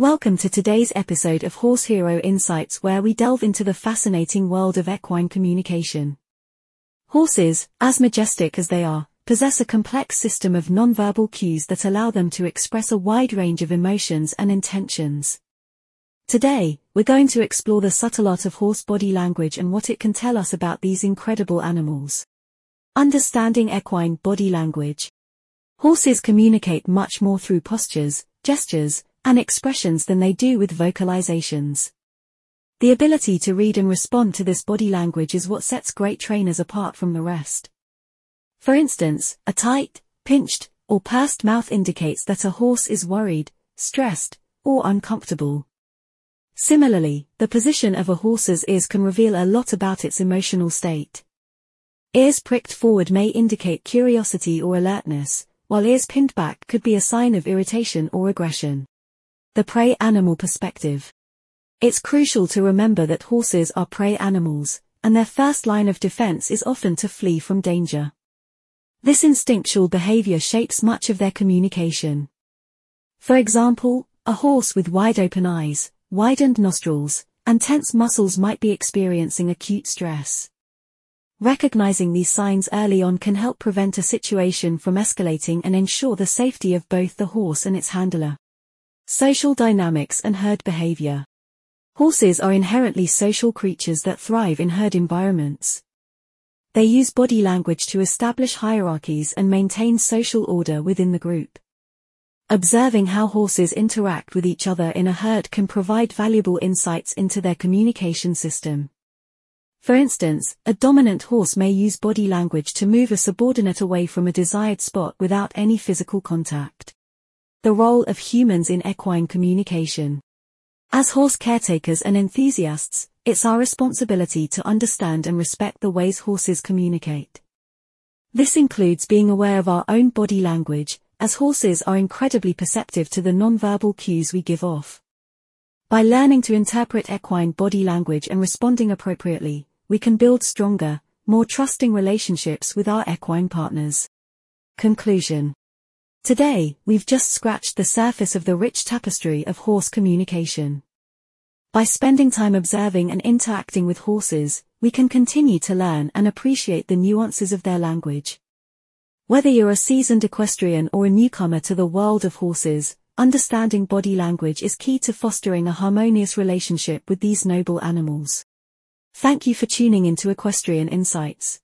Welcome to today's episode of HorseHero Insights where we delve into the fascinating world of equine communication. Horses, as majestic as they are, possess a complex system of nonverbal cues that allow them to express a wide range of emotions and intentions. Today, we're going to explore the subtle art of horse body language and what it can tell us about these incredible animals. Understanding equine body language. Horses communicate much more through postures, gestures, and expressions than they do with vocalizations. The ability to read and respond to this body language is what sets great trainers apart from the rest. For instance, a tight, pinched, or pursed mouth indicates that a horse is worried, stressed, or uncomfortable. Similarly, the position of a horse's ears can reveal a lot about its emotional state. Ears pricked forward may indicate curiosity or alertness, while ears pinned back could be a sign of irritation or aggression. The prey animal perspective. It's crucial to remember that horses are prey animals, and their first line of defense is often to flee from danger. This instinctual behavior shapes much of their communication. For example, a horse with wide open eyes, widened nostrils, and tense muscles might be experiencing acute stress. Recognizing these signs early on can help prevent a situation from escalating and ensure the safety of both the horse and its handler. Social dynamics and herd behavior. Horses are inherently social creatures that thrive in herd environments. They use body language to establish hierarchies and maintain social order within the group. Observing how horses interact with each other in a herd can provide valuable insights into their communication system. For instance, a dominant horse may use body language to move a subordinate away from a desired spot without any physical contact. The role of humans in equine communication. As horse caretakers and enthusiasts, it's our responsibility to understand and respect the ways horses communicate. This includes being aware of our own body language, as horses are incredibly perceptive to the nonverbal cues we give off. By learning to interpret equine body language and responding appropriately, we can build stronger, more trusting relationships with our equine partners. Conclusion Today, we've just scratched the surface of the rich tapestry of horse communication. By spending time observing and interacting with horses, we can continue to learn and appreciate the nuances of their language. Whether you're a seasoned equestrian or a newcomer to the world of horses, understanding body language is key to fostering a harmonious relationship with these noble animals. Thank you for tuning into Equestrian Insights.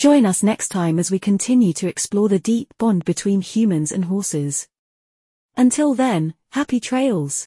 Join us next time as we continue to explore the deep bond between humans and horses. Until then, happy trails!